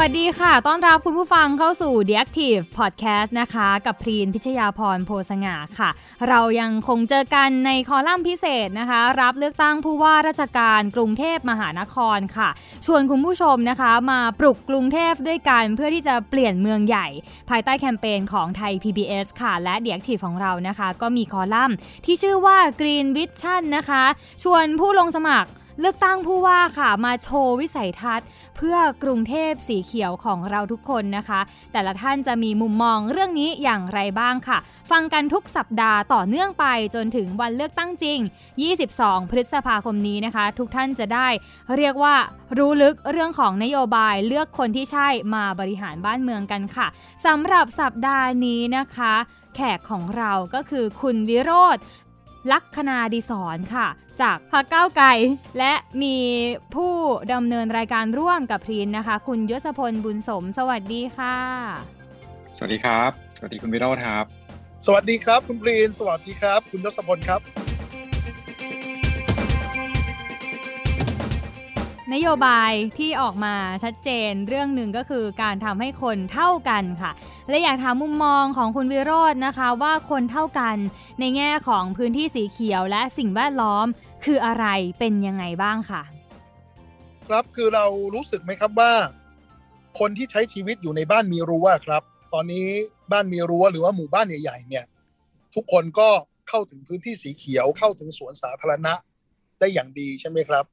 วัสดีค่ะ ต้อนรับคุณผู้ฟังเข้าสู่ The Active Podcast นะคะ กับพรีนพิชยาพรโพสง่าค่ะ เรายังคงเจอกันในคอลัมน์พิเศษนะคะ รับเลือกตั้งผู้ว่าราชการกรุงเทพมหานครค่ะ ชวนคุณผู้ชมนะคะ มาปลุกกรุงเทพด้วยกันเพื่อที่จะเปลี่ยนเมืองใหญ่ ภายใต้แคมเปญของไทย PBS ค่ะ และ The Active ของเรานะคะ ก็มีคอลัมน์ที่ชื่อว่า Green Vision นะคะ ชวนผู้ลงสมัคร เลือกตั้งผู้ว่าค่ะมาโชว์วิสัยทัศน์ เพื่อกรุงเทพสีเขียวของเราทุกคนนะคะ แต่ละท่านจะมีมุมมองเรื่องนี้อย่างไรบ้างค่ะ ฟังกันทุกสัปดาห์ต่อเนื่องไปจนถึงวันเลือกตั้งจริง 22 พฤษภาคมนี้นะคะ ทุกท่านจะได้เรียกว่ารู้ลึกเรื่องของนโยบายเลือกคนที่ใช่มาบริหารบ้านเมืองกันค่ะสำหรับสัปดาห์นี้นะคะแขกของเราก็คือคุณวิโรธ ลัคนาดีสอนค่ะ จากพรรคก้าวไกล และมีผู้ดำเนินรายการร่วมกับพรีนนะคะ คุณยศพลบุญสม สวัสดีค่ะ สวัสดีครับ สวัสดีคุณวิโรธครับ สวัสดีครับ คุณปรีนสวัสดีครับ คุณยศพลครับ นโยบายที่ออกมาชัดเจนเรื่องหนึ่งก็คือการทำให้คนเท่ากันค่ะ และอยากถามมุมมองของคุณวิโรจน์นะคะ ว่าคนเท่ากันในแง่ของพื้นที่สีเขียวและสิ่งแวดล้อมคืออะไรเป็นยังไงบ้างค่ะ ครับคือเรารู้สึกไหมครับว่า คนที่ใช้ชีวิตอยู่ในบ้านมีรั้วครับ ตอนนี้บ้านมีรั้วหรือว่าหมู่บ้านใหญ่ๆเนี่ย ทุกคนก็เข้าถึงพื้นที่สีเขียวเข้าถึงสวนสาธารณะได้อย่างดีใช่ไหมครับ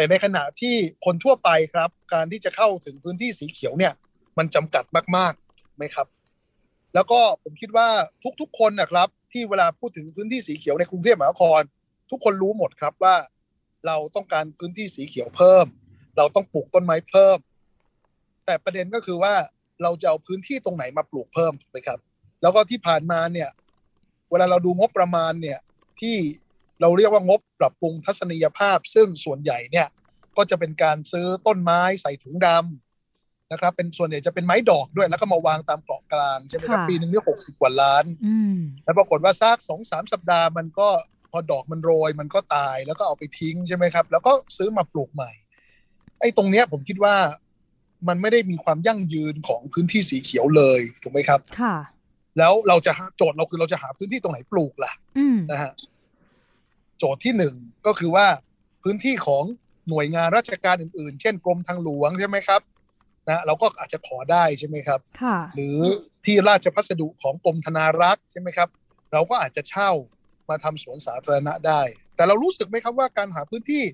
แต่ในขณะที่คนทั่วไปครับ การที่จะเข้าถึงพื้นที่สีเขียวเนี่ย มันจำกัดมากๆถูกไหมครับ แล้วก็ผมคิดว่าทุกๆคนนะครับ ที่เวลาพูดถึงพื้นที่สีเขียวในกรุงเทพมหานคร ทุกคนรู้หมดครับว่า เราต้องการพื้นที่สีเขียวเพิ่ม เราต้องปลูกต้นไม้เพิ่ม แต่ประเด็นก็คือว่าเราจะเอาพื้นที่ตรงไหนมาปลูกเพิ่มถูกไหมครับ แล้วก็ที่ผ่านมาเนี่ย เวลาเราดูงบประมาณเนี่ยที่ เราเรียกว่างบปรับปรุงทัศนียภาพ ซึ่งส่วนใหญ่เนี่ยก็จะเป็นการซื้อต้นไม้ใส่ถุงดำนะครับ เป็นส่วนใหญ่จะเป็นไม้ดอกด้วย แล้วก็มาวางตามเกาะกลางใช่ไหมครับค่ะปีหนึ่งเนี่ยหกสิบกว่าล้านอืมแล้วปรากฏว่าซากสองสามสัปดาห์มันก็พอดอกมันโรยมันก็ตายแล้วก็เอาไปทิ้งใช่ไหมครับ แล้วก็ซื้อมาปลูกใหม่ ไอ้ตรงเนี้ยผมคิดว่ามันไม่ได้มีความยั่งยืนของพื้นที่สีเขียวเลยถูกไหมครับ ค่ะ แล้วเราจะหาโจทย์เราคือเราจะหาพื้นที่ตรงไหนปลูกล่ะอืมนะฮะ โจทย์ที่หนึ่งก็คือว่าพื้นที่ของหน่วยงานราชการอื่นๆ เช่นกรมทางหลวงใช่ไหมครับนะเราก็อาจจะขอได้ใช่ไหมครับค่ะหรือที่ราชพัสดุของกรมธนารักษ์ใช่ไหมครับ เราก็อาจจะเช่ามาทำสวนสาธารณะได้ แต่เรารู้สึกไหมครับว่าการหาพื้นที่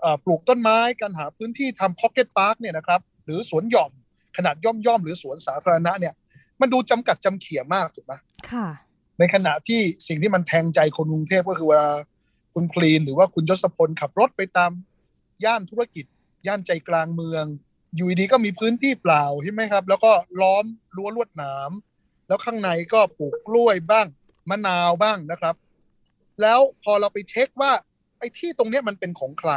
เอ่อปลูกต้นไม้ การหาพื้นที่ทำ pocket park เนี่ยนะครับหรือสวนหย่อมขนาดย่อมย่อมๆหรือสวนสาธารณะเนี่ย มันดูจำกัดจำเขี่ยมากถูกไหมค่ะ ในขณะที่สิ่งที่มันแทงใจคนกรุงเทพก็คือเวลาคุณพลีนหรือว่าคุณยศพลขับรถไปตามย่านธุรกิจ ย่านใจกลางเมือง อยู่ดีๆก็มีพื้นที่เปล่าใช่ไหมครับ แล้วก็ล้อมรั้วลวดหนาม แล้วข้างในก็ปลูกกล้วยบ้างมะนาวบ้างนะครับ แล้วพอเราไปเช็คว่าไอ้ที่ตรงนี้มันเป็นของใคร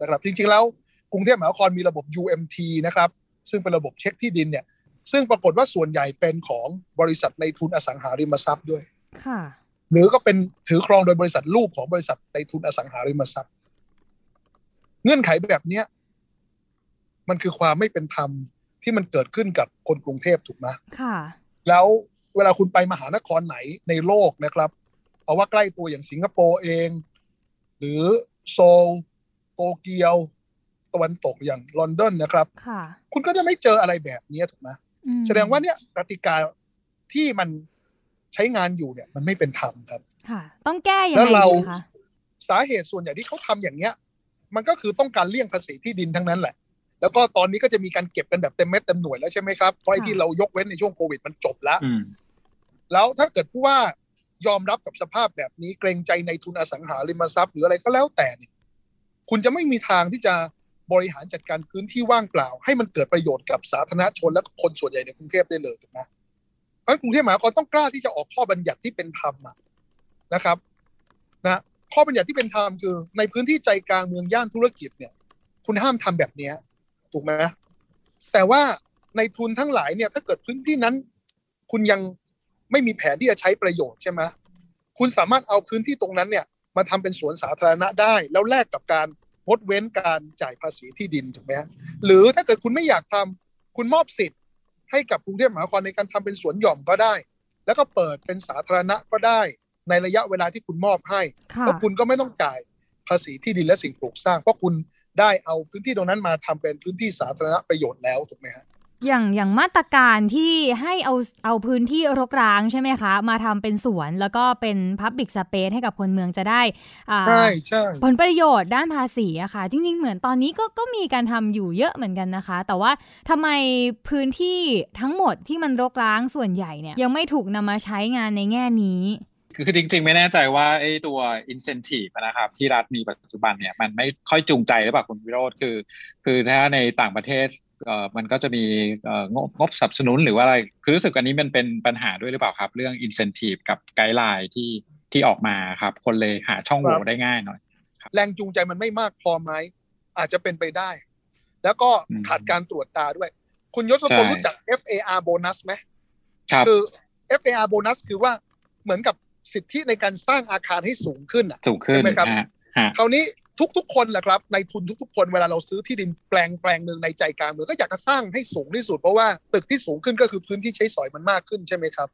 นะครับ จริงๆแล้วกรุงเทพมหานครมีระบบ UMT นะครับ ซึ่งเป็นระบบเช็คที่ดินเนี่ย ซึ่งปรากฏว่าส่วนใหญ่เป็นของบริษัทในทุนอสังหาริมทรัพย์ด้วย หรือก็เป็นถือครองโดยบริษัทลูกของบริษัทในทุนอสังหาริมทรัพย์ เงื่อนไขแบบเนี้ย มันคือความไม่เป็นธรรมที่มันเกิดขึ้นกับคนกรุงเทพถูกไหมค่ะ แล้วเวลาคุณไปมหานครไหนในโลกนะครับ เอาว่าใกล้ตัวอย่างสิงคโปร์เอง หรือโซลโตเกียวตะวันตกอย่างลอนดอนนะครับ ค่ะ คุณก็จะไม่เจออะไรแบบนี้ถูกไหมอืมแสดงว่าเนี่ยกติกาที่มัน ใช้งานอยู่เนี่ยมันไม่เป็นธรรมครับ ค่ะ ต้องแก้ยังแล้วไงเราดีคะสาเหตุส่วนใหญ่ที่เขาทำอย่างเนี้ย มันก็คือต้องการเลี่ยงภาษีที่ดินทั้งนั้นแหละ แล้วก็ตอนนี้ก็จะมีการเก็บกันแบบเต็มเม็ดเต็มหน่วยแล้วใช่ไหมครับเพราะไอ้ที่เรายกเว้นในช่วงโควิดมันจบแล้วอืมแล้วถ้าเกิดผู้ว่ายอมรับกับสภาพแบบนี้เกรงใจในทุนอสังหาริมทรัพย์หรืออะไรก็แล้วแต่เนี่ยคุณจะไม่มีทางที่จะบริหารจัดการพื้นที่ว่างเปล่า ให้มันเกิดประโยชน์กับสาธารณชนและคนส่วนใหญ่ในกรุงเทพได้เลยถูกไหม เพราะฉะนั้นกรุงเทพมหานครต้องกล้าที่จะออกข้อบัญญัติที่เป็นธรรมนะครับนะข้อบัญญัติที่เป็นธรรมคือ ในพื้นที่ใจกลางเมืองย่านธุรกิจเนี่ย คุณห้ามทำแบบเนี้ย ถูกไหมแต่ว่าในทุนทั้งหลายเนี่ย ถ้าเกิดพื้นที่นั้น คุณยังไม่มีแผนที่จะใช้ประโยชน์ใช่ไหมคุณสามารถเอาพื้นที่ตรงนั้นเนี่ย มาทำเป็นสวนสาธารณะได้ แล้วแลกกับการงดเว้นการจ่ายภาษีที่ดินถูกไหมหรือถ้าเกิดคุณไม่อยากทำคุณมอบสิทธิ์ ให้กับกรุงเทพมหานครในการทำเป็นสวนหย่อมก็ได้ แล้วก็เปิดเป็นสาธารณะก็ได้ ในระยะเวลาที่คุณมอบให้แล้วคุณก็ไม่ต้องจ่ายภาษีที่ดินและสิ่งปลูกสร้างเพราะคุณได้เอาพื้นที่ตรงนั้นมาทำเป็นพื้นที่สาธารณประโยชน์แล้วถูกไหมฮะ อย่างอย่างมาตรการที่ให้เอาเอาพื้นที่รกร้างใช่ไหมคะ มาทำเป็นสวนแล้วก็เป็นพับบิ c สเปซให้กับคนเมืองจะได้อ่าใช่ใช่ผลประโยชน์ด้านภาษีอะค่ะ จริง ๆ เหมือนตอนนี้ก็ก็มีการทำอยู่เยอะเหมือนกันนะคะ แต่ว่าทำไมพื้นที่ทั้งหมดที่มันรกร้างส่วนใหญ่เนี่ยยังไม่ถูกนำมาใช้งานในแง่นี้คือคือจริงๆ ไม่แน่ใจว่าไอ้ตัว incentive นะครับ ที่รัฐมีปัจจุบันเนี่ยมันไม่ค่อยจูงใจหรือเปล่าคุณวิโรธคือ คือถ้าในต่างประเทศเอ่อ มันก็จะมีเอ่องบงบสนับสนุนหรือว่าอะไร คือรู้สึกอันนี้มันเป็นปัญหาด้วยหรือเปล่าครับ เรื่อง incentive กับไกด์ไลน์ที่ที่ออกมาครับ คนเลยหาช่องโหว่ได้ง่ายหน่อยแรงจูงใจมันไม่มากพอไหมอาจจะเป็นไปได้ แล้วก็อืมขาดการตรวจตาด้วย คุณยศพลใช่รู้จัก FAR โบนัสไหมครับคือ FAR โบนัสคือว่าเหมือนกับสิทธิในการสร้างอาคารให้สูงขึ้นอะสูงขึ้นใช่ไหมครับนะฮะฮะคราวนี้ ทุกๆคนแหละครับในทุนทุกๆ คนเวลาเราซื้อที่ดินแปลงแปลงหนึ่งในใจกลางเมืองก็อยากจะสร้างให้สูงที่สุด เพราะว่าตึกที่สูงขึ้นก็คือพื้นที่ใช้สอยมันมากขึ้นใช่ไหมครับ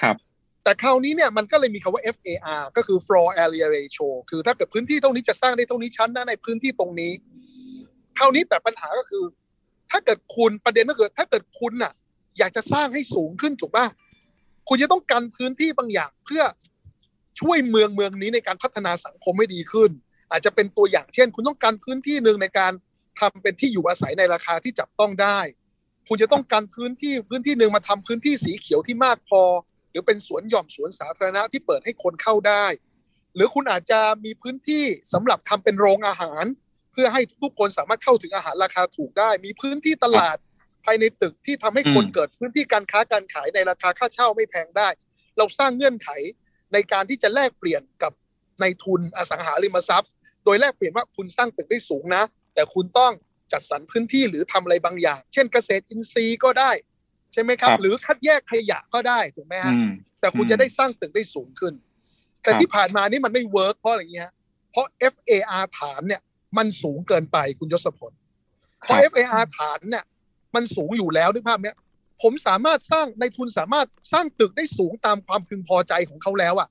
ครับแต่คราวนี้เนี่ยมันก็เลยมีคำว่า FAR ก็คือ floor area ratio คือถ้าเกิดพื้นที่ตรงนี้จะสร้างได้เท่านี้ชั้นนะในพื้นที่ตรงนี้ คราวนี้แต่ปัญหาก็คือ ถ้าเกิดคุณประเด็นก็คือถ้าเกิดคุณน่ะ อยากจะสร้างให้สูงขึ้นถูกป่ะคุณจะต้องกันพื้นที่บางอย่างเพื่อช่วยเมืองเมืองนี้ในการพัฒนาสังคมให้ดีขึ้น อาจจะเป็นตัวอย่างเช่น คุณต้องการพื้นที่หนึ่งในการทำเป็นที่อยู่อาศัยในราคาที่จับต้องได้ คุณจะต้องการพื้นที่พื้นที่หนึ่งมาทำพื้นที่สีเขียวที่มากพอ หรือเป็นสวนหย่อมสวนสาธารณะที่เปิดให้คนเข้าได้ หรือคุณอาจจะมีพื้นที่สำหรับทำเป็นโรงอาหาร เพื่อให้ทุกคนสามารถเข้าถึงอาหารราคาถูกได้ มีพื้นที่ตลาดภายในตึกที่ทำให้คนเกิดพื้นที่การค้าการขายในราคาค่าเช่าไม่แพงได้ เราสร้างเงื่อนไขในการที่จะแลกเปลี่ยนกับในทุนอสังหาริมทรัพย์ โดยแลกเปลี่ยนว่าคุณสร้างตึกได้สูงนะ แต่คุณต้องจัดสรรพื้นที่หรือทำอะไรบางอย่าง เช่นเกษตรอินทรีย์ก็ได้ ใช่ไหมครับครับหรือคัดแยกขยะก็ได้ถูกไหมฮะอืมแต่คุณอืมจะได้สร้างตึกได้สูงขึ้น แต่ครับที่ผ่านมานี่มันไม่ work เพราะอะไรเงี้ยเพราะ FAR ฐานเนี่ยมันสูงเกินไปคุณยศพลเพราะ FAR ฐานเนี่ยมันสูงอยู่แล้วนึกภาพเนี้ยผมสามารถสร้างนายทุนสามารถสร้างตึกได้สูงตามความพึงพอใจของเขาแล้วอะค่ะ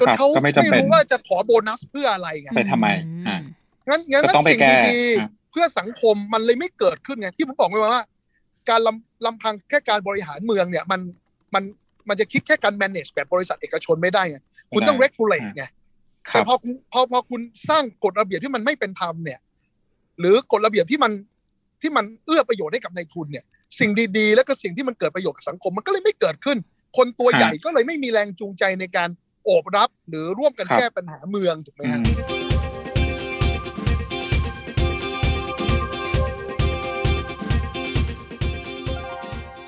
จนเขาก็ไม่จำเป็นไม่รู้ว่าจะขอโบนัสเพื่ออะไรไงไปทำไมอืมอ่างั้นงั้นก็ต้องไปสิ่งแก้ดีอะๆเพื่อสังคมมันเลยไม่เกิดขึ้นไงที่ผมบอกไว้ว่า การลำลำพังแค่การบริหารเมืองเนี่ย มันมันมันจะคิดแค่การ manage แบบบริษัทเอกชนไม่ได้ไงคุณต้อง regulate ไงคแต่รับพอคุณพอพอคุณสร้างกฎระเบียบที่มันไม่เป็นธรรมเนี่ย หรือกฎระเบียบที่มันที่มันเอื้อประโยชน์ให้กับนายทุนเนี่ย สิ่งดีๆ แล้วก็สิ่งที่มันเกิดประโยชน์กับสังคม มันก็เลยไม่เกิดขึ้น คนตัวฮะใหญ่ก็เลยไม่มีแรงจูงใจในการ โอบรับหรือร่วมกันครับแก้ปัญหาเมืองถูกไหมอืฮะม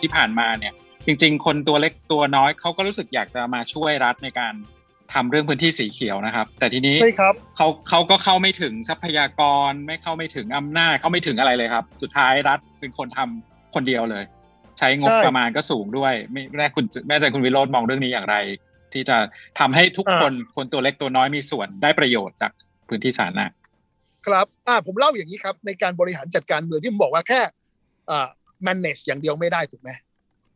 ที่ผ่านมาเนี่ย จริง ๆ คนตัวเล็กตัวน้อยเขาก็รู้สึกอยากจะมาช่วยรัฐในการทำเรื่องพื้นที่สีเขียวนะครับ แต่ทีนี้ใช่ครับเขาเขาก็เข้าไม่ถึงทรัพยากรไม่เข้าไม่ถึงอำนาจเข้าไม่ถึงอะไรเลยครับ สุดท้ายรัฐเป็นคนทำคนเดียวเลย ใช้งบใช่ประมาณก็สูงด้วย ไม่แน่คุณแม่ใจคุณวิโรจน์มองเรื่องนี้อย่างไร ที่จะทำให้ทุกคนคนตัวเล็กตัวน้อยมีส่วนได้ประโยชน์จากพื้นที่สาธารณะครับอ่าผมเล่าอย่างนี้ครับ ในการบริหารจัดการเมืองที่ผมบอกว่าแค่อ่า manage อย่างเดียวไม่ได้ถูกไหม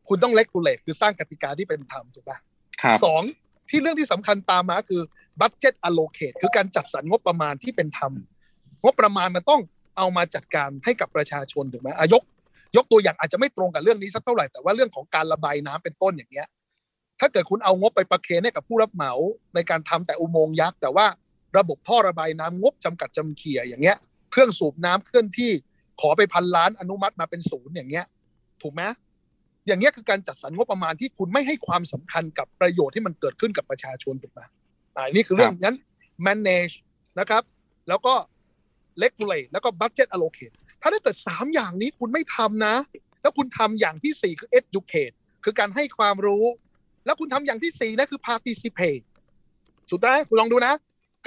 คุณต้อง regulate คือสร้างกติกาที่เป็นธรรมถูกปะครับสองที่เรื่องที่สำคัญตามมาคือ budget allocate คือการจัดสรรงบประมาณที่เป็นธรรมงบประมาณมันต้องเอามาจัดการให้กับประชาชนถูกไหมอายกยกตัวอย่างอาจจะไม่ตรงกับเรื่องนี้สักเท่าไหร่แต่ว่าเรื่องของการระบายน้ำเป็นต้นอย่างเงี้ย ถ้าเกิดคุณเอางบไปประเคนให้กับผู้รับเหมาในการทำแต่อุโมงค์ยักษ์ แต่ว่าระบบท่อระบายน้ำงบจำกัดจำเขี่ยอย่างเงี้ย เครื่องสูบน้ำเคลื่อนที่ขอไปพันล้านอนุมัติมาเป็นศูนย์อย่างเงี้ย ถูกไหมอย่างเงี้ยคือการจัดสรรงบประมาณที่คุณไม่ให้ความสำคัญกับประโยชน์ที่มันเกิดขึ้นกับประชาชนถูกไหมอ่านี่คือเรื่องงั้น manage นะครับ แล้วก็ regulate แล้วก็ budget allocate ถ้าถ้าเกิดสามอย่างนี้คุณไม่ทำนะ แล้วคุณทำอย่างที่สี่คือ educate คือการให้ความรู้ แล้วคุณทำอย่างที่สี่นะคือ participate สุดท้ายคุณลองดูนะ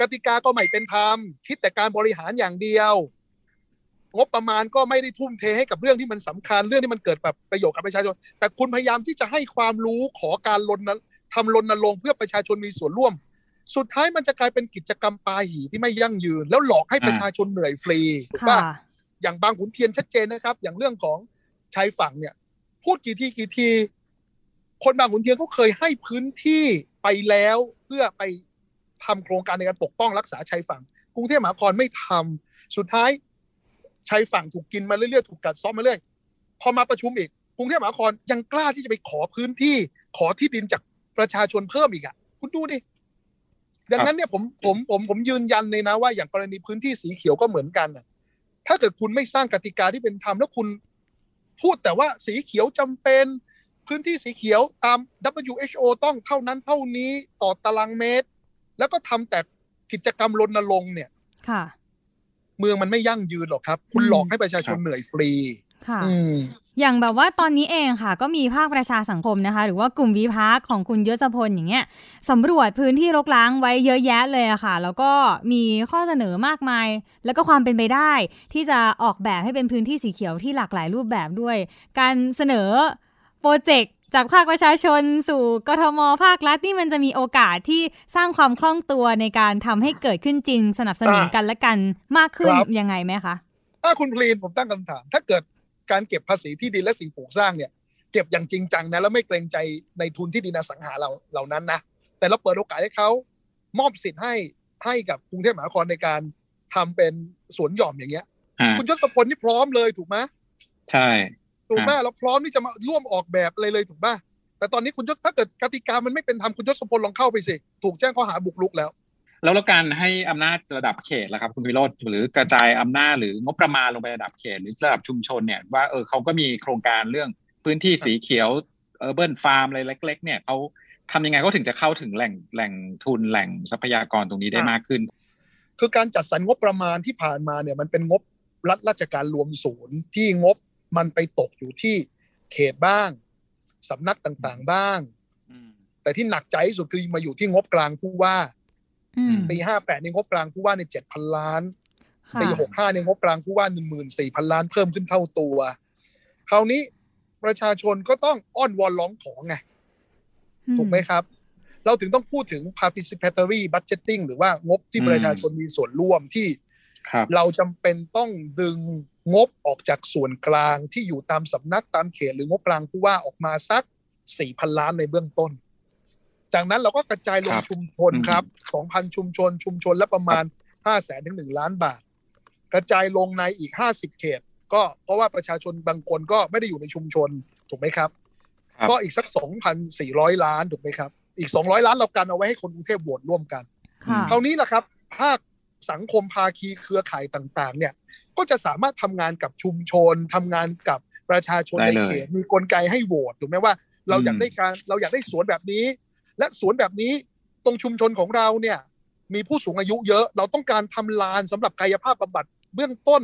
กติกาก็ไม่เป็นธรรม คิดแต่การบริหารอย่างเดียว งบประมาณก็ไม่ได้ทุ่มเทให้กับเรื่องที่มันสำคัญเรื่องที่มันเกิดแบบประโยชน์กับประชาชน แต่คุณพยายามที่จะให้ความรู้ขอการรณทำรณรงค์เพื่อประชาชนมีส่วนร่วม สุดท้ายมันจะกลายเป็นกิจกรรมปาหีที่ไม่ยั่งยืน แล้วหลอกให้ประชาชนเหนื่อยฟรีถูกค่ะป่ะอย่างบางขุนเทียนชัดเจนนะครับ อย่างเรื่องของชายฝั่งเนี่ย พูดกี่ทีกี่ที คนบางขุนเทียนเขาเคยให้พื้นที่ไปแล้วเพื่อไปทำโครงการในการปกป้องรักษาชายฝั่ง กรุงเทพมหานครไม่ทำสุดท้ายชายฝั่งถูกกินมาเรื่อยๆถูกกัดซ้อมมาเรื่อยพอมาประชุมอีกกรุงเทพมหานครยังกล้าที่จะไปขอพื้นที่ ขอที่ดินจากประชาชนเพิ่มอีกอะ คุณดูดิดังนั้นเนี่ยผมผมผมผมยืนยันเลยนะว่าอย่างกรณีพื้นที่สีเขียวก็เหมือนกันน่ะ ถ้าเกิดคุณไม่สร้างกติกาที่เป็นธรรมแล้วคุณพูดแต่ว่าสีเขียวจำเป็น พื้นที่สีเขียวตาม WHO ต้องเท่านั้นเท่านี้ต่อตารางเมตร แล้วก็ทำแต่กิจกรรมรณรงค์เนี่ยค่ะ เมืองมันไม่ยั่งยืนหรอกครับ คุณอืมหลอกให้ประชาชนเหนื่อยฟรีค่ะอืมอย่างแบบว่าตอนนี้เองค่ะ ก็มีภาคประชาสังคมนะคะ หรือว่ากลุ่มวิพากษ์ของคุณยศพลอย่างเงี้ยสำรวจพื้นที่รกร้างไว้เยอะแยะเลยอะค่ะ แล้วก็มีข้อเสนอมากมาย แล้วก็ความเป็นไปได้ ที่จะออกแบบให้เป็นพื้นที่สีเขียวที่หลากหลายรูปแบบด้วย การเสนอ โปรเจกต์จากภาคประชาชนสู่กทมภาครัฐนี่มันจะมีโอกาสที่สร้างความคล่องตัวในการทำให้เกิดขึ้นจริง สนับสนุนอ่ากันและกันมากขึ้นครับยังไงไหมคะถ้าคุณพลีนผมตั้งคำถาม ถ้าเกิดการเก็บภาษีที่ดินและสิ่งปลูกสร้างเนี่ยเก็บอย่างจริงจังนะแล้วไม่เกรงใจในทุนที่ดินอสังหาเราเหล่านั้นนะแต่เราเปิดโอกาสให้เขามอบสิทธิ์ให้ให้กับกรุงเทพมหานครในการทำเป็นสวนหย่อมอย่างเงี้ยอ่าคุณยศพลนี่พร้อมเลยถูกไหมใช่ ถูกไหมเราพร้อมที่จะมาร่วมออกแบบอะไรเลยถูกไหมแต่ตอนนี้คุณยศถ้าเกิดกติกามันไม่เป็นธรรมคุณยศพลลองเข้าไปสิถูกแจ้งข้อหาบุกรุกแล้ว แล้วแล้วการให้อำนาจระดับเขตล่ะครับคุณวิโรธหรือกระจายอำนาจหรืองบประมาณลงไประดับเขต หรือระดับชุมชนเนี่ยว่าเออเขาก็มีโครงการเรื่องพื้นที่สีเขียวเออเบิร์นฟาร์มอะไรเล็ก ๆ เนี่ยเขาทำยังไงเขาถึงจะเข้าถึงแหล่งแหล่งทุนแหล่งทรัพยากรตรงนี้ได้มากขึ้น คือการจัดสรรงบประมาณที่ผ่านมาเนี่ยมันเป็นงบรัฐราชการรวมศูนย์ที่งบ มันไปตกอยู่ที่เขตบ้างสำนักต่างๆบ้างแต่ที่หนักใจที่สุดคือมาอยู่ที่งบกลางผู้ว่าอืมปีห้าแปดนี่งบกลางผู้ว่าในเจ็ดพันล้านค่ะปีหกห้านี่งบกลางผู้ว่าหนึ่งหมื่นสี่พันล้านเพิ่มขึ้นเท่าตัว คราวนี้ประชาชนก็ต้องอ้อนวอนร้องขอไงถูกไหมครับ เราถึงต้องพูดถึง participatory budgeting หรือว่างบที่อืมประชาชนมีส่วนร่วมที่ครับเราจำเป็นต้องดึง งบออกจากส่วนกลางที่อยู่ตามสำนักตามเขตหรืองบกลางผู้ว่าออกมาสักสี่พันล้านในเบื้องต้น จากนั้นเราก็กระจายลงครับชุมชนครับสองพันชุมชน ชุมชนละประมาณห้าแสนถึงหนึ่งล้านบาท กระจายลงในอีกห้าสิบเขต ก็เพราะว่าประชาชนบางคนก็ไม่ได้อยู่ในชุมชนถูกไหมครับครับก็อีกสักสองพันสี่ร้อยล้านถูกไหมครับ อีกสองร้อยล้านเรากันเอาไว้ให้คนกรุงเทพโหวตร่วมกันค่ะคราวนี้แหละครับภาค สังคมภาคีเครือข่ายต่าง ๆ เนี่ย ก็จะสามารถทำงานกับชุมชนทำงานกับประชาชนได้ในเลยเขตมีกลไกให้โหวตถูกไหมว่า เราอืมอยากได้การเราอยากได้สวนแบบนี้ และสวนแบบนี้ตรงชุมชนของเราเนี่ย มีผู้สูงอายุเยอะ เราต้องการทำลานสำหรับกายภาพบำบัดเบื้องต้น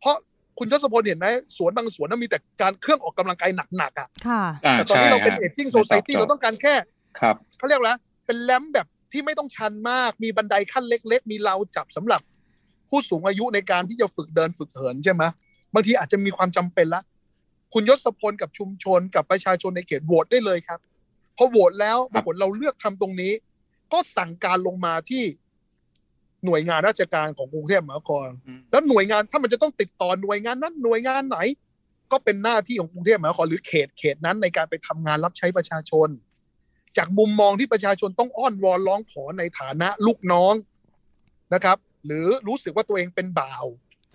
เพราะคุณยศพลเห็นไหมสวนบางสวนนั้นมีแต่การเครื่องออกกำลังกายหนักๆอะค่ะอ่าแต่ตอนใช่นี้เราเป็นฮะเอจจิ้งโซซ i ตี้ไม่ตอบโจทย์เราต้องการแค่ครับเขาเรียกว่าอะไรเป็นแลมป์แบบ ที่ไม่ต้องชันมาก มีบันไดขั้นเล็ก ๆ มีราวจับสำหรับผู้สูงอายุในการที่จะฝึกเดินฝึกเหินใช่ไหมบางทีอาจจะมีความจำเป็นละ คุณยศพลกับชุมชนกับประชาชนในเขตโหวตได้เลยครับพอโหวตแล้วปรากฏเราเลือกทำตรงนี้ ก็สั่งการลงมาที่หน่วยงานราชการของกรุงเทพมหานครอืมแล้วหน่วยงานถ้ามันจะต้องติดต่อหน่วยงานนั้นหน่วยงานไหน ก็เป็นหน้าที่ของกรุงเทพมหานครหรือเขตเขตนั้นในการไปทำงานรับใช้ประชาชน จากมุมมองที่ประชาชนต้องอ้อนวอนร้องขอในฐานะลูกน้องนะครับ หรือรู้สึกว่าตัวเองเป็นบ่าว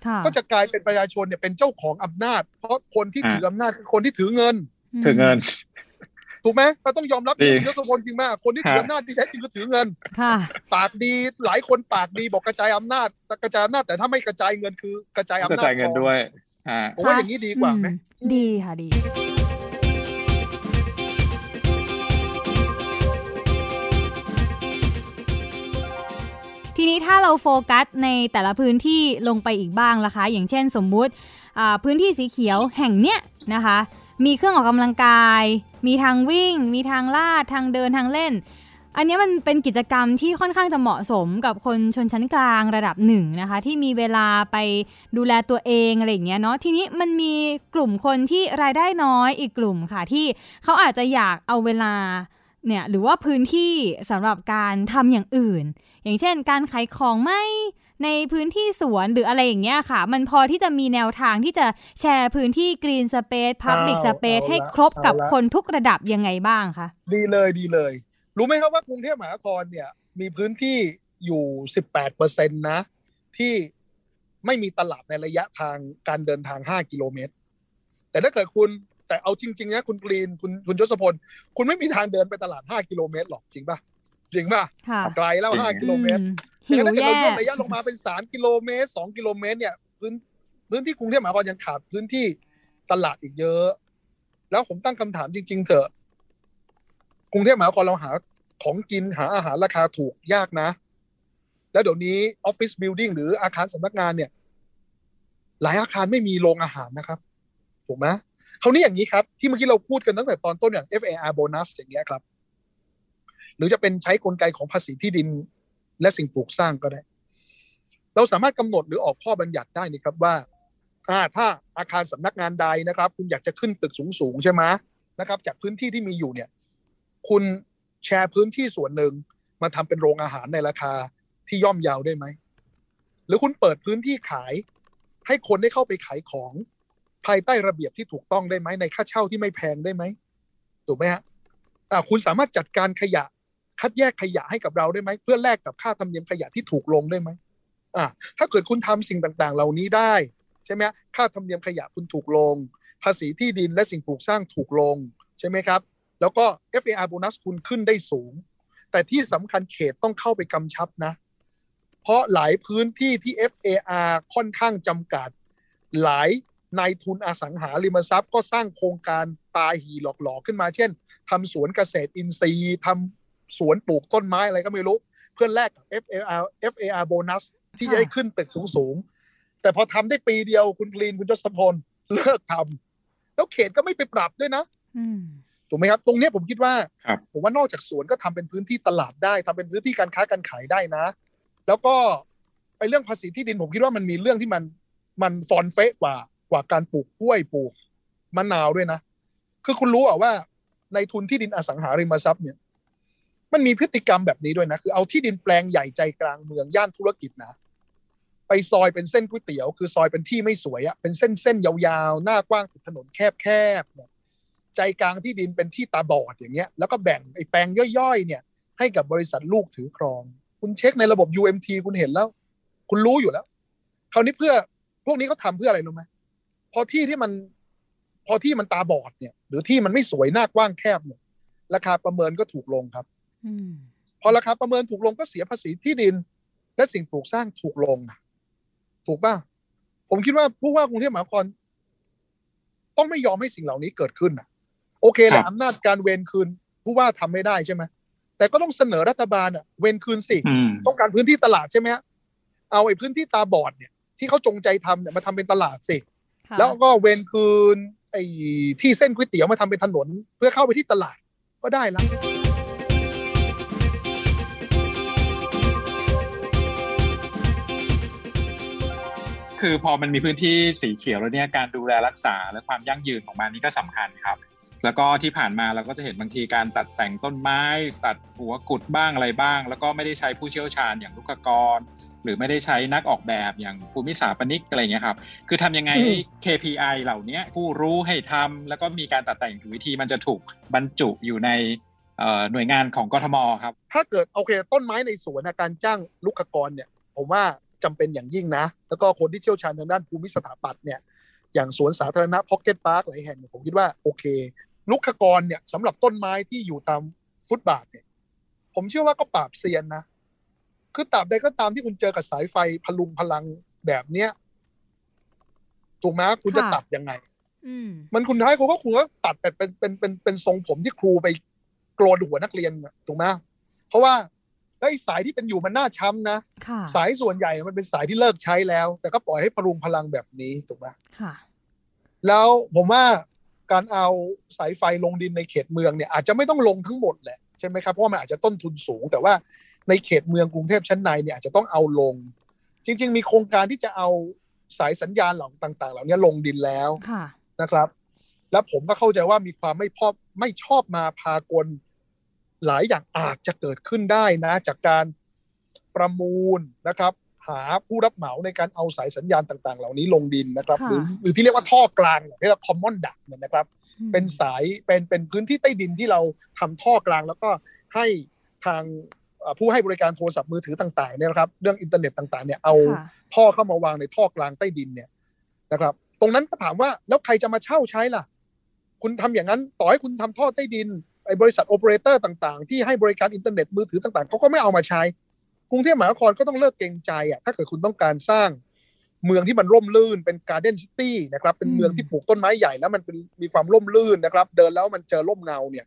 ค่ะก็จะกลายเป็นประชาชนเนี่ยเป็นเจ้าของอำนาจ เพราะคนที่อ่าถืออำนาจคือคนที่ถือเงินถึงเงิน ถูกไหมเราต้องยอมรับจริงคุณยศพลจริงมาก คนที่ถือฮะอำนาจที่แท้จริงก็ถือเงินค่ะปากดีหลายคนปากดีบอกกระจายอำนาจแต่กระจายอำนาจแต่ถ้าไม่กระจายเงินคือกระจายอำกระนาจจายเงินด้วยอ่าผมว่าอย่างนี้ดีกว่าไหมอืมดีค่ะดี ทีนี้ถ้าเราโฟกัสในแต่ละพื้นที่ลงไปอีกบ้างล่ะคะ อย่างเช่นสมมุติพื้นที่สีเขียวแห่งเนี้ยนะคะ มีเครื่องออกกำลังกาย มีทางวิ่ง มีทางลาดทางเดินทางเล่น อันนี้มันเป็นกิจกรรมที่ค่อนข้างจะเหมาะสมกับคนชนชั้นกลางระดับหนึ่งนะคะ ที่มีเวลาไปดูแลตัวเองอะไรอย่างเงี้ยเนาะทีนี้มันมีกลุ่มคนที่รายได้น้อยอีกกลุ่มค่ะที่เขาอาจจะอยากเอาเวลา เนี่ยหรือว่าพื้นที่สำหรับการทำอย่างอื่น อย่างเช่น การขายของไม่ในพื้นที่สวนหรืออะไรอย่างเงี้ยค่ะ มันพอที่จะมีแนวทางที่จะแชร์พื้นที่ Green Space Public เอา Space เอาละให้ครบกับเอาละคนทุกระดับยังไงบ้างคะดีเลยดีเลย รู้ไหมครับว่ากรุงเทพมหานครเนี่ยมีพื้นที่อยู่18เปอร์เซ็นต์นะ ที่ไม่มีตลาดในระยะทางการเดินทาง5กิโลเมตร แต่ถ้าเกิดคุณ แต่เอาจริงๆนะคุณกรีนคุณคุณยศพล คุณไม่มีทางเดินไปตลาด 5 กิโลเมตรหรอกจริงป่ะจริงป่ะค่ะไกลแล้ว 5 กิโลเมตรอืมหิวแต่ถ้าเกิดแย่เราย่นระยะลงมาเป็น 3 กิโลเมตร 2 กิโลเมตรเนี่ยพื้นพื้นที่กรุงเทพมหานครยังขาดพื้นที่ตลาดอีกเยอะ แล้วผมตั้งคำถามจริง ๆ เถอะ กรุงเทพมหานครเราหาของกินหาอาหารราคาถูกยากนะ แล้วเดี๋ยวนี้ออฟฟิศบิลดิ่งหรืออาคารสำนักงานเนี่ย หลายอาคารไม่มีโรงอาหารนะครับ ถูกไหม คราวนี้อย่างนี้ครับ ที่เมื่อกี้เราพูดกันตั้งแต่ตอนต้นอย่าง FAR bonus อย่างเงี้ยครับ หรือจะเป็นใช้กลไกของภาษีที่ดิน และสิ่งปลูกสร้างก็ได้ เราสามารถกำหนดหรือออกข้อบัญญัติได้นี่ครับว่าอ่าถ้าอาคารสำนักงานใดนะครับ คุณอยากจะขึ้นตึกสูงๆใช่ไหมนะครับ จากพื้นที่ที่มีอยู่เนี่ย คุณแชร์พื้นที่ส่วนหนึ่งมาทำเป็นโรงอาหารในราคาที่ย่อมเยาวได้ไหมหรือคุณเปิดพื้นที่ขายให้คนได้เข้าไปขายของ ภายใต้ระเบียบที่ถูกต้องได้ไหมในค่าเช่าที่ไม่แพงได้ไหมถูกไหมฮะอ่คุณสามารถจัดการขยะคัดแยกขยะให้กับเราได้ไหมเพื่อแลกกับค่าธรรมเนียมขยะที่ถูกลงได้ไหมอ่าถ้าเกิดคุณทำสิ่งต่างๆ เหล่านี้ได้ใช่ไหมค่าธรรมเนียมขยะคุณถูกลง ภาษีที่ดินและสิ่งปลูกสร้างถูกลงใช่ไหมครับ แล้วก็ FAR โบนัสคุณขึ้นได้สูง แต่ที่สำคัญเขตต้องเข้าไปกำชับนะ เพราะหลายพื้นที่ที่ FAR ค่อนข้างจำกัด หลาย นายทุนอสังหาริมทรัพย์ก็สร้างโครงการปาหีหลอกๆขึ้นมา เช่นทำสวนเกษตรอินทรีย์ทำสวนปลูกต้นไม้อะไรก็ไม่รู้ เพื่อแลกกับ FAR FAR โบนัสที่จะได้ขึ้นตึกสูงๆแต่พอทำได้ปีเดียวคุณกรีนคุณจศพลเลิกทำแล้วเขตก็ไม่ไปปรับด้วยนะอืมถูกไหมครับ ตรงเนี้ยผมคิดว่าครับผมว่านอกจากสวนก็ทำเป็นพื้นที่ตลาดได้ทำเป็นพื้นที่การค้าการขายได้นะ แล้วก็ไอ้เรื่องภาษีที่ดินผมคิดว่ามันมีเรื่องที่มันมันฟอนเฟะกว่า กว่าการปลูกกล้วยปลูกมะนาวด้วยนะ คือคุณรู้อะว่า ในทุนที่ดินอสังหาริมทรัพย์เนี่ย มันมีพฤติกรรมแบบนี้ด้วยนะ คือเอาที่ดินแปลงใหญ่ใจกลางเมืองย่านธุรกิจนะ ไปซอยเป็นเส้นก๋วยเตี๋ยว คือซอยเป็นที่ไม่สวยอะเป็นเส้นเส้นยาวๆ หน้ากว้างติดถนนแคบๆเนี่ยใจกลางที่ดินเป็นที่ตาบอดอย่างเงี้ย แล้วก็แบ่งไอ้แปลงย่อยๆ เนี่ย ให้กับบริษัทลูกถือครอง คุณเช็คในระบบ UMT คุณเห็นแล้ว คุณรู้อยู่แล้ว คราวนี้เพื่อพวกนี้เขาทำเพื่ออะไรรู้ไหม พอที่ที่มันพอที่มันตาบอดเนี่ย หรือที่มันไม่สวยหน้ากว้างแคบเนี่ย ราคาประเมินก็ถูกลงครับอืมพอราคาประเมินถูกลงก็เสียภาษีที่ดิน และสิ่งปลูกสร้างถูกลงอะถูกป่ะผมคิดว่าผู้ว่ากรุงเทพมหานครต้องไม่ยอมให้สิ่งเหล่านี้เกิดขึ้นอะโอเคแหละครับอำนาจการเวรคืนผู้ว่าทำไม่ได้ใช่ไหมแต่ก็ต้องเสนอรัฐบาลอะเวรคืนสิอืมต้องการพื้นที่ตลาดใช่ไหมฮะเอาไอ้พื้นที่ตาบอดเนี่ย ที่เขาจงใจทำเนี่ยมาทำเป็นตลาดสิค่ะ แล้วก็เวรคืนไอ้ที่เส้นก๋วยเตี๋ยวมาทำเป็นถนน เพื่อเข้าไปที่ตลาดก็ได้ละคือพอมันมีพื้นที่สีเขียวแล้วเนี่ยการดูแลรักษาและความยั่งยืนของมันนี่ก็สำคัญครับ แล้วก็ที่ผ่านมาเราก็จะเห็นบางทีการตัดแต่งต้นไม้ ตัดหัวกุดบ้างอะไรบ้าง แล้วก็ไม่ได้ใช้ผู้เชี่ยวชาญอย่างลูกกร หรือไม่ได้ใช้นักออกแบบอย่างภูมิสถาปนิกอะไรเงี้ยครับ คือทำยังไงให้ KPI เหล่านี้ผู้รู้ให้ทำแล้วก็มีการตัดแต่งถูกวิธีมันจะถูกบรรจุอยู่ในเอ่อหน่วยงานของกทมครับ ถ้าเกิดโอเค ต้นไม้ในสวนน่ะการจ้างลูกกรเนี่ย ผมว่าจำเป็นอย่างยิ่งนะ แล้วก็คนที่เชี่ยวชาญทางด้านภูมิสถาปัตย์เนี่ย อย่างสวนสาธารณะ pocket park หลายแห่งเนี่ยผมคิดว่าโอเค รุกขกรเนี่ยสำหรับต้นไม้ที่อยู่ตามฟุตบาทเนี่ย ผมเชื่อว่าก็ปราบเซียนนะ คือตราบใดก็ตามที่คุณเจอกับสายไฟพะรุงพะรังแบบเนี้ยถูกไหมคุณจะตัดยังไงอืมมันคุณท้ายคุณก็คุณก็ตัดแบบเป็นเป็นเป็นเป็นทรงผมที่ครูไปโกรนหัวนักเรียนน่ะถูกไหมเพราะว่าแล้วไอ้สายที่เป็นอยู่มันน่าช้ำนะค่ะสายส่วนใหญ่มันเป็นสายที่เลิกใช้แล้ว แต่ก็ปล่อยให้พลุงพลังแบบนี้ถูกไหมค่ะแล้วผมว่าการเอาสายไฟลงดินในเขตเมืองเนี่ยอาจจะไม่ต้องลงทั้งหมดแหละใช่ไหมครับเพราะว่ามันอาจจะต้นทุนสูง แต่ว่า ในเขตเมืองกรุงเทพชั้นในเนี่ยอาจจะต้องเอาลง จริง ๆ มีโครงการที่จะเอาสายสัญญาณเหล่าต่าง ๆ เหล่านี้ลงดินแล้วค่ะนะครับ แล้วผมก็เข้าใจว่ามีความไม่พอบไม่ชอบมาพากลหลายอย่างอาจจะเกิดขึ้นได้นะ จากการประมูลนะครับ หาผู้รับเหมาในการเอาสายสัญญาณต่าง ๆ เหล่านี้ลงดินนะครับค่ะหรือหรือที่เรียกว่าท่อกลางเรียกว่า common duct เนี่ยนะครับอืมเป็นสายเป็นเป็นพื้นที่ใต้ดินที่เราทำท่อกลางแล้วก็ให้ทางเอ่อ ผู้ให้บริการโทรศัพท์มือถือต่างๆเนี่ยนะครับ เรื่องอินเทอร์เน็ตต่างๆเนี่ยเอาค่ะท่อเข้ามาวางในท่อกลางใต้ดินเนี่ยนะครับ ตรงนั้นก็ถามว่าแล้วใครจะมาเช่าใช้ล่ะ คุณทำอย่างนั้นต่อให้คุณทำท่อใต้ดินไอ้บริษัทโอเปอเรเตอร์ต่างๆ ที่ให้บริการอินเทอร์เน็ตมือถือต่างๆเขาก็ไม่เอามาใช้ กรุงเทพมหานครก็ต้องเลิกเกรงใจอะถ้าเกิดคุณต้องการสร้างเมืองที่มันร่มรื่นเป็น garden city นะครับเป็นเมืองที่ปลูกต้นไม้ใหญ่แล้วมันเป็นมีความร่มรื่นนะครับ เดินแล้วมันเจอร่มเงาเนี่ย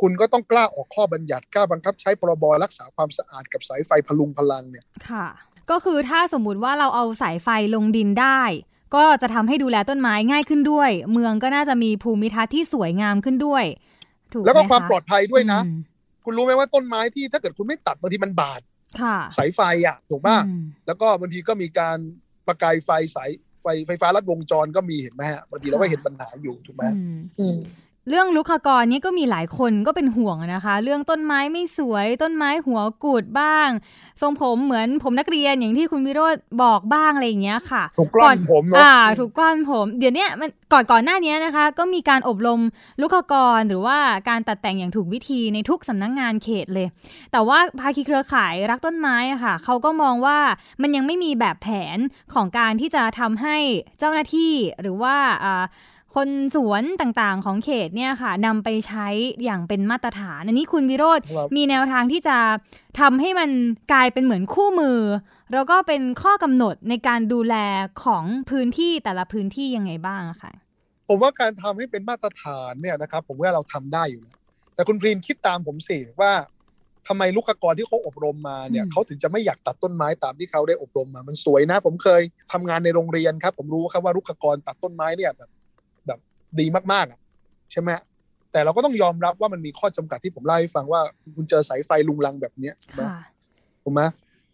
คุณก็ต้องกล้าออกข้อบัญญัติกล้าบังคับใช้พรบรักษาความสะอาดกับสายไฟพะรุงพะรังเนี่ยค่ะ ก็คือถ้าสมมุติว่าเราเอาสายไฟลงดินได้ ก็จะทำให้ดูแลต้นไม้ง่ายขึ้นด้วย เมืองก็น่าจะมีภูมิทัศน์ที่สวยงามขึ้นด้วยถูกไหแล้วก็คะความปลอดภัยด้วยนะอืมคุณรู้ไหมว่าต้นไม้ที่ถ้าเกิดคุณไม่ตัดบางทีมันบาดค่ะสายไฟอะถูกป่ะอืมแล้วก็บางทีก็มีการประกายไฟสายไฟไฟฟ้าลัดวงจรก็มีเห็นไหมฮะบางทีเราก็เห็นปัญหาอยู่ถูกไหมอืมอืม เรื่องลุกขกรนี่ก็มีหลายคนก็เป็นห่วงอะนะคะ เรื่องต้นไม้ไม่สวย ต้นไม้หัวกุดบ้าง ทรงผมเหมือนผมนักเรียนอย่างที่คุณวิโรธบอกบ้างอะไรอย่างเงี้ยค่ะ ถูกกล้อนผมเนาะอ่า ถูกกล้อนผม เดี๋ยวเนี้ยมันก่อนก่อนหน้านี้นะคะ ก็มีการอบรมลูกขกรหรือว่าการตัดแต่งอย่างถูกวิธีในทุกสำนักงงานเขตเลย แต่ว่าภาคีเครือข่ายรักต้นไม้อะค่ะเขาก็มองว่ามันยังไม่มีแบบแผนของการที่จะทำให้เจ้าหน้าที่หรือว่าอ่า คนสวนต่างๆของเขตเนี่ยค่ะนำไปใช้อย่างเป็นมาตรฐาน อันนี้คุณวิโรธครับมีแนวทางที่จะทำให้มันกลายเป็นเหมือนคู่มือ แล้วก็เป็นข้อกำหนดในการดูแลของพื้นที่แต่ละพื้นที่ยังไงบ้างอะค่ะผมว่าการทำให้เป็นมาตรฐานเนี่ยนะครับผมว่าเราทำได้อยู่แล้วแต่คุณพรีนคิดตามผมสิว่าทำไมลูกกรที่เขาอบรมมาเนี่ยอืมเขาถึงจะไม่อยากตัดต้นไม้ตามที่เขาได้อบรมมา มันสวยนะ ผมเคยทำงานในโรงเรียนครับ ผมรู้ครับว่าลูกกรตัดต้นไม้เนี่ยแบบแบบ ดีมากๆอะใช่ไหมแต่เราก็ต้องยอมรับว่ามันมีข้อจำกัดที่ผมเล่าให้ฟังว่าคุณเจอสายไฟลุงลังแบบเนี้ยถูกไหมค่ะถูกไหม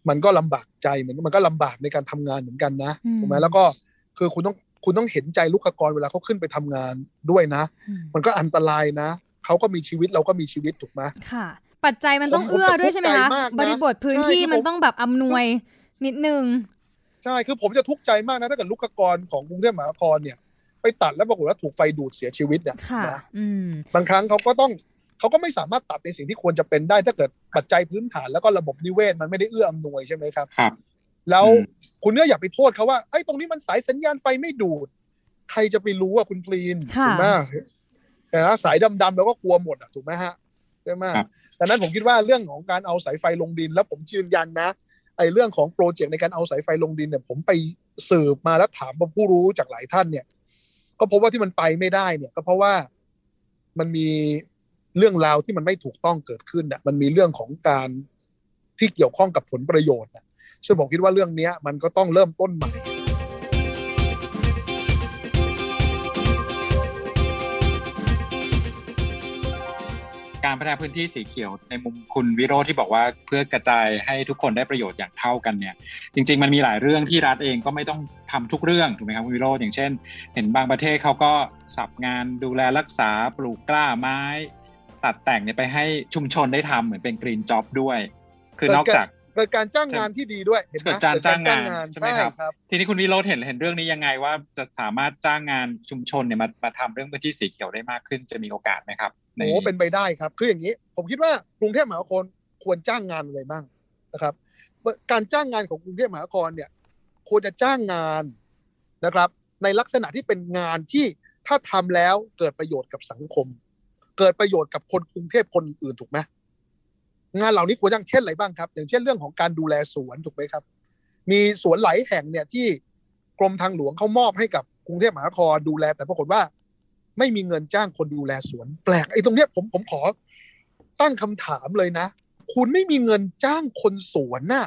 มันก็ลำบากใจเหมือนมันก็ลำบากในการทำงานเหมือนกันนะอืมถูกไหมแล้วก็คือคุณต้องคุณต้องเห็นใจลูกกรเวลาเขาขึ้นไปทำงานด้วยนะอืมมันก็อันตรายนะเขาก็มีชีวิตเราก็มีชีวิตถูกไหมค่ะ ปัจจัยมันต้องผมเอื้อด้วยใช่ไหมผมจะทุคะกข์ใจมากนะบริบทพื้นที่ใช่คือผมมันต้องแบบอำนวยนิดนึงใช่คือผมจะทุกข์ใจมากนะถ้าเกิดลูกกรของกรุงเทพมหานครเนี่ย ไปตัดแล้วปรากฏว่าถูกไฟดูดเสียชีวิตเนี่ยค่ะนะอืมบางครั้งเขาก็ต้องเขาก็ไม่สามารถตัดในสิ่งที่ควรจะเป็นได้ ถ้าเกิดปัจจัยพื้นฐานแล้วก็ระบบนิเวศมันไม่ได้เอื้ออำนวยใช่ไหมครับครับ แล้วอืมคุณก็อย่าไปโทษเขาว่าไอ้ยตรงนี้มันสายสัญญาณไฟไม่ดูด ใครจะไปรู้อะคุณพลีนค่ะถูกไหมแต่ละสายดำๆเราก็กลัวหมดอะถูกไหมฮะใช่ไหมครับดังนั้นผมคิดว่าเรื่องของการเอาสายไฟลงดิน แล้วผมยืนยันนะไอ้เรื่องของโปรเจกต์ในการเอาสายไฟลงดินเนี่ยผมไป สืบมาแล้วถามผู้รู้จากหลายท่านเนี่ย ก็พบว่าที่มันไปไม่ได้เนี่ย ก็เพราะว่ามันมีเรื่องราวที่มันไม่ถูกต้องเกิดขึ้นอะมันมีเรื่องของการที่เกี่ยวข้องกับผลประโยชน์นะซึ่งผมคิดว่าเรื่องนี้มันก็ต้องเริ่มต้นใหม่ การพัฒนาพื้นที่สีเขียวในมุมคุณวิโรธที่บอกว่าเพื่อกระจายให้ทุกคนได้ประโยชน์อย่างเท่ากันเนี่ยจริง ๆ มันมีหลายเรื่องที่รัฐเองก็ไม่ต้องทำทุกเรื่องถูกไหมครับคุณวิโรธอย่างเช่น เห็นบางประเทศเขาก็สับงานดูแลรักษาปลูกกล้าไม้ ตัดแต่งเนี่ยไปให้ชุมชนได้ทำเหมือนเป็นกรีนจ็อบด้วย คือนอกจาก เกิดการจ้างงานที่ดีด้วยเห็นไหมเกิดการจ้างงานใช่ไหมครับครับ ทีนี้คุณวิโรธเห็นเห็นเรื่องนี้ยังไงว่าจะสามารถจ้างงานชุมชนเนี่ยมามาทำเรื่องพื้นที่สีเขียวได้มากขึ้นจะมีโอกาสไหมครับในโอ้เป็นไปได้ครับ คืออย่างนี้ ผมคิดว่ากรุงเทพมหานครควรจ้างงานอะไรบ้างนะครับ การจ้างงานของกรุงเทพมหานครเนี่ย ควรจะจ้างงานนะครับ ในลักษณะที่เป็นงานที่ถ้าทำแล้วเกิดประโยชน์กับสังคม เกิดประโยชน์กับคนกรุงเทพคนอื่นถูกไหม งานเหล่านี้ควรจ้างเช่นอะไรบ้างครับ อย่างเช่นเรื่องของการดูแลสวนถูกไหมครับ มีสวนหลายแห่งเนี่ยที่กรมทางหลวงเขามอบให้กับกรุงเทพมหานครดูแล แต่ปรากฏว่า ไม่มีเงินจ้างคนดูแลสวน แปลกไอ้ตรงเนี้ยผมผมขอตั้งคำถามเลยนะ คุณไม่มีเงินจ้างคนสวนน่ะ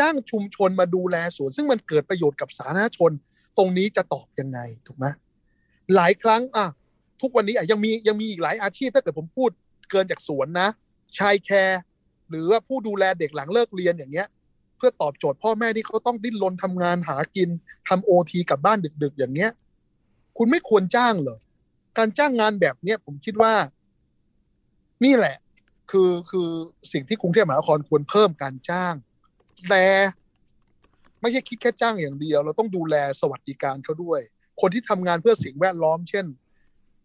จ้างชุมชนมาดูแลสวน ซึ่งมันเกิดประโยชน์กับสาธารณชน ตรงนี้จะตอบยังไงถูกไหมหลายครั้งอะทุกวันนี้อะยังมียังมีอีกหลายอาชีพถ้าเกิดผมพูดเกินจากสวนนะชายแคร์ หรือว่าผู้ดูแลเด็กหลังเลิกเรียนอย่างเงี้ย เพื่อตอบโจทย์พ่อแม่ที่เขาต้องดิ้นรนทำงานหากินทำโอทีกลับบ้านดึก ๆ อย่างเงี้ย คุณไม่ควรจ้างเหรอการจ้างงานแบบเนี้ยผมคิดว่า นี่แหละ คือคือสิ่งที่กรุงเทพมหานครควรเพิ่มการจ้าง แต่ไม่ใช่คิดแค่จ้างอย่างเดียว เราต้องดูแลสวัสดิการเขาด้วย คนที่ทำงานเพื่อสิ่งแวดล้อม เช่น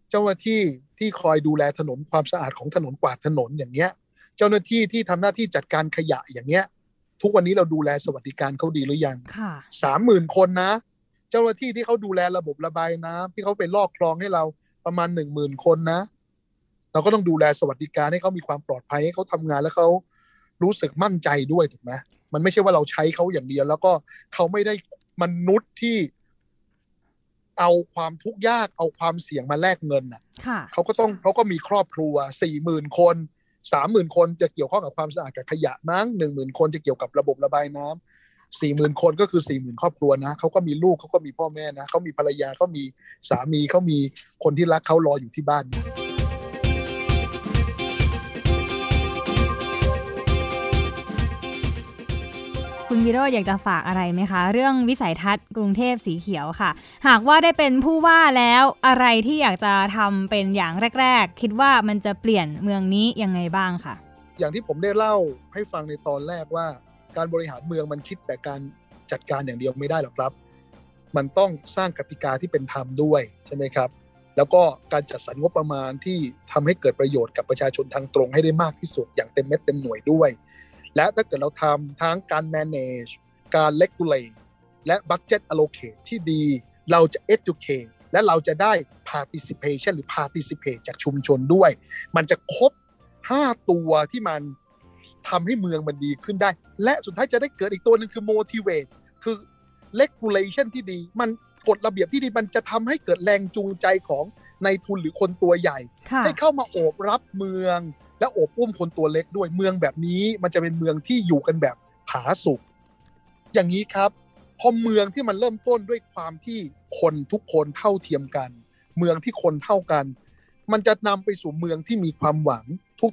เจ้าหน้าที่ที่คอยดูแลถนนความสะอาดของถนนกวาดถนนอย่างเงี้ย เจ้าหน้าที่ที่ทำหน้าที่จัดการขยะอย่างเงี้ย ทุกวันนี้เราดูแลสวัสดิการเขาดีหรือยังค่ะสามหมื่นคนนะ เจ้าหน้าที่ที่เขาดูแลระบบระบายน้ำที่เขาไปลอกคลองให้เราประมาณหนึ่งหมื่นคนนะ เราก็ต้องดูแลสวัสดิการให้เขามีความปลอดภัยให้เขาทำงานแล้วเขารู้สึกมั่นใจด้วยถูกไหมมันไม่ใช่ว่าเราใช้เขาอย่างเดียว แล้วก็เขาไม่ได้มนุษย์ที่เอาความทุกข์ยากเอาความเสี่ยงมาแลกเงินน่ะค่ะเขาก็ต้องเขาก็มีครอบครัวสี่หมื่นคน สามหมื่นคนจะเกี่ยวข้องกับความสะอาดกับขยะมั้งหนึ่งหมื่นคนจะเกี่ยวกับระบบระบายน้ำสี่หมื่นคนก็คือสี่หมื่นครอบครัวนะเขาก็มีลูกเขาก็มีพ่อแม่นะเขามีภรรยาเขามีสามีเขามีคนที่รักเขารออยู่ที่บ้าน คุณวิโรจน์อยากจะฝากอะไรไหมคะ เรื่องวิสัยทัศน์กรุงเทพสีเขียวค่ะ หากว่าได้เป็นผู้ว่าแล้วอะไรที่อยากจะทำเป็นอย่างแรก ๆ คิดว่ามันจะเปลี่ยนเมืองนี้ยังไงบ้างค่ะ อย่างที่ผมได้เล่าให้ฟังในตอนแรกว่า การบริหารเมืองมันคิดแต่การจัดการอย่างเดียวไม่ได้หรอกครับ มันต้องสร้างกติกาที่เป็นธรรมด้วยใช่ไหมครับ แล้วก็การจัดสรรงบประมาณที่ทำให้เกิดประโยชน์กับประชาชนทางตรงให้ได้มากที่สุดอย่างเต็มเม็ดเต็มหน่วยด้วย และถ้าเกิดเราทำทั้งการ manage การ regulate และ budget allocate ที่ดี เราจะ educate และเราจะได้ participation หรือ participate จากชุมชนด้วย มันจะครบ 5 ตัวที่มันทำให้เมืองมันดีขึ้นได้ และสุดท้ายจะได้เกิดอีกตัวหนึ่งคือ motivate คือ regulation ที่ดี มันกฎระเบียบที่ดีมันจะทำให้เกิดแรงจูงใจของในายทุนหรือคนตัวใหญ่ค่ะให้เข้ามาโอบรับเมือง และโอบอุ้มคนตัวเล็กด้วยเมืองแบบนี้ มันจะเป็นเมืองที่อยู่กันแบบผาสุกอย่างนี้ครับพอเมืองที่มันเริ่มต้นด้วยความที่คนทุกคนเท่าเทียมกัน เมืองที่คนเท่ากัน มันจะนำไปสู่เมืองที่มีความหวัง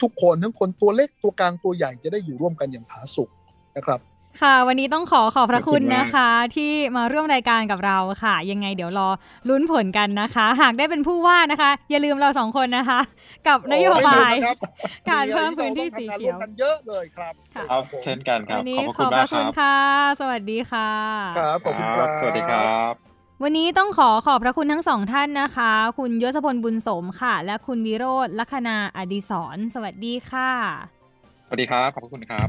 ทุกๆ คนทั้งคนตัวเล็กตัวกลางตัวใหญ่จะได้อยู่ร่วมกันอย่างผาสุกนะครับ ค่ะ วันนี้ต้องขอขอบพระคุณขอบคุณมากนะคะ ที่มาร่วมรายการกับเราค่ะ ยังไงเดี๋ยวรอลุ้นผลกันนะคะ หากได้เป็นผู้ว่านะคะ อย่าลืมเราสองคนนะคะ กับนโยบายโอ้ยครับการเพิ่มพื้นที่สีมีอะไรเขียวราต้องทำงานร่วมกันเยอะเลยครับค่ะครับเช่นกันครับวันนี้ขอบพระขคุอณบพมาระกคคุณรับค่ะ สวัสดีค่ะครับขอบคุณครับสวัสดีครับวันนี้ต้องขอขอบพระคุณทั้งสองท่านนะคะ คุณยศพลบุญสมค่ะ และคุณวิโรธลัคนาอดิศร สวัสดีค่ะ สวัสดีครับ ขอบพระคุณครับ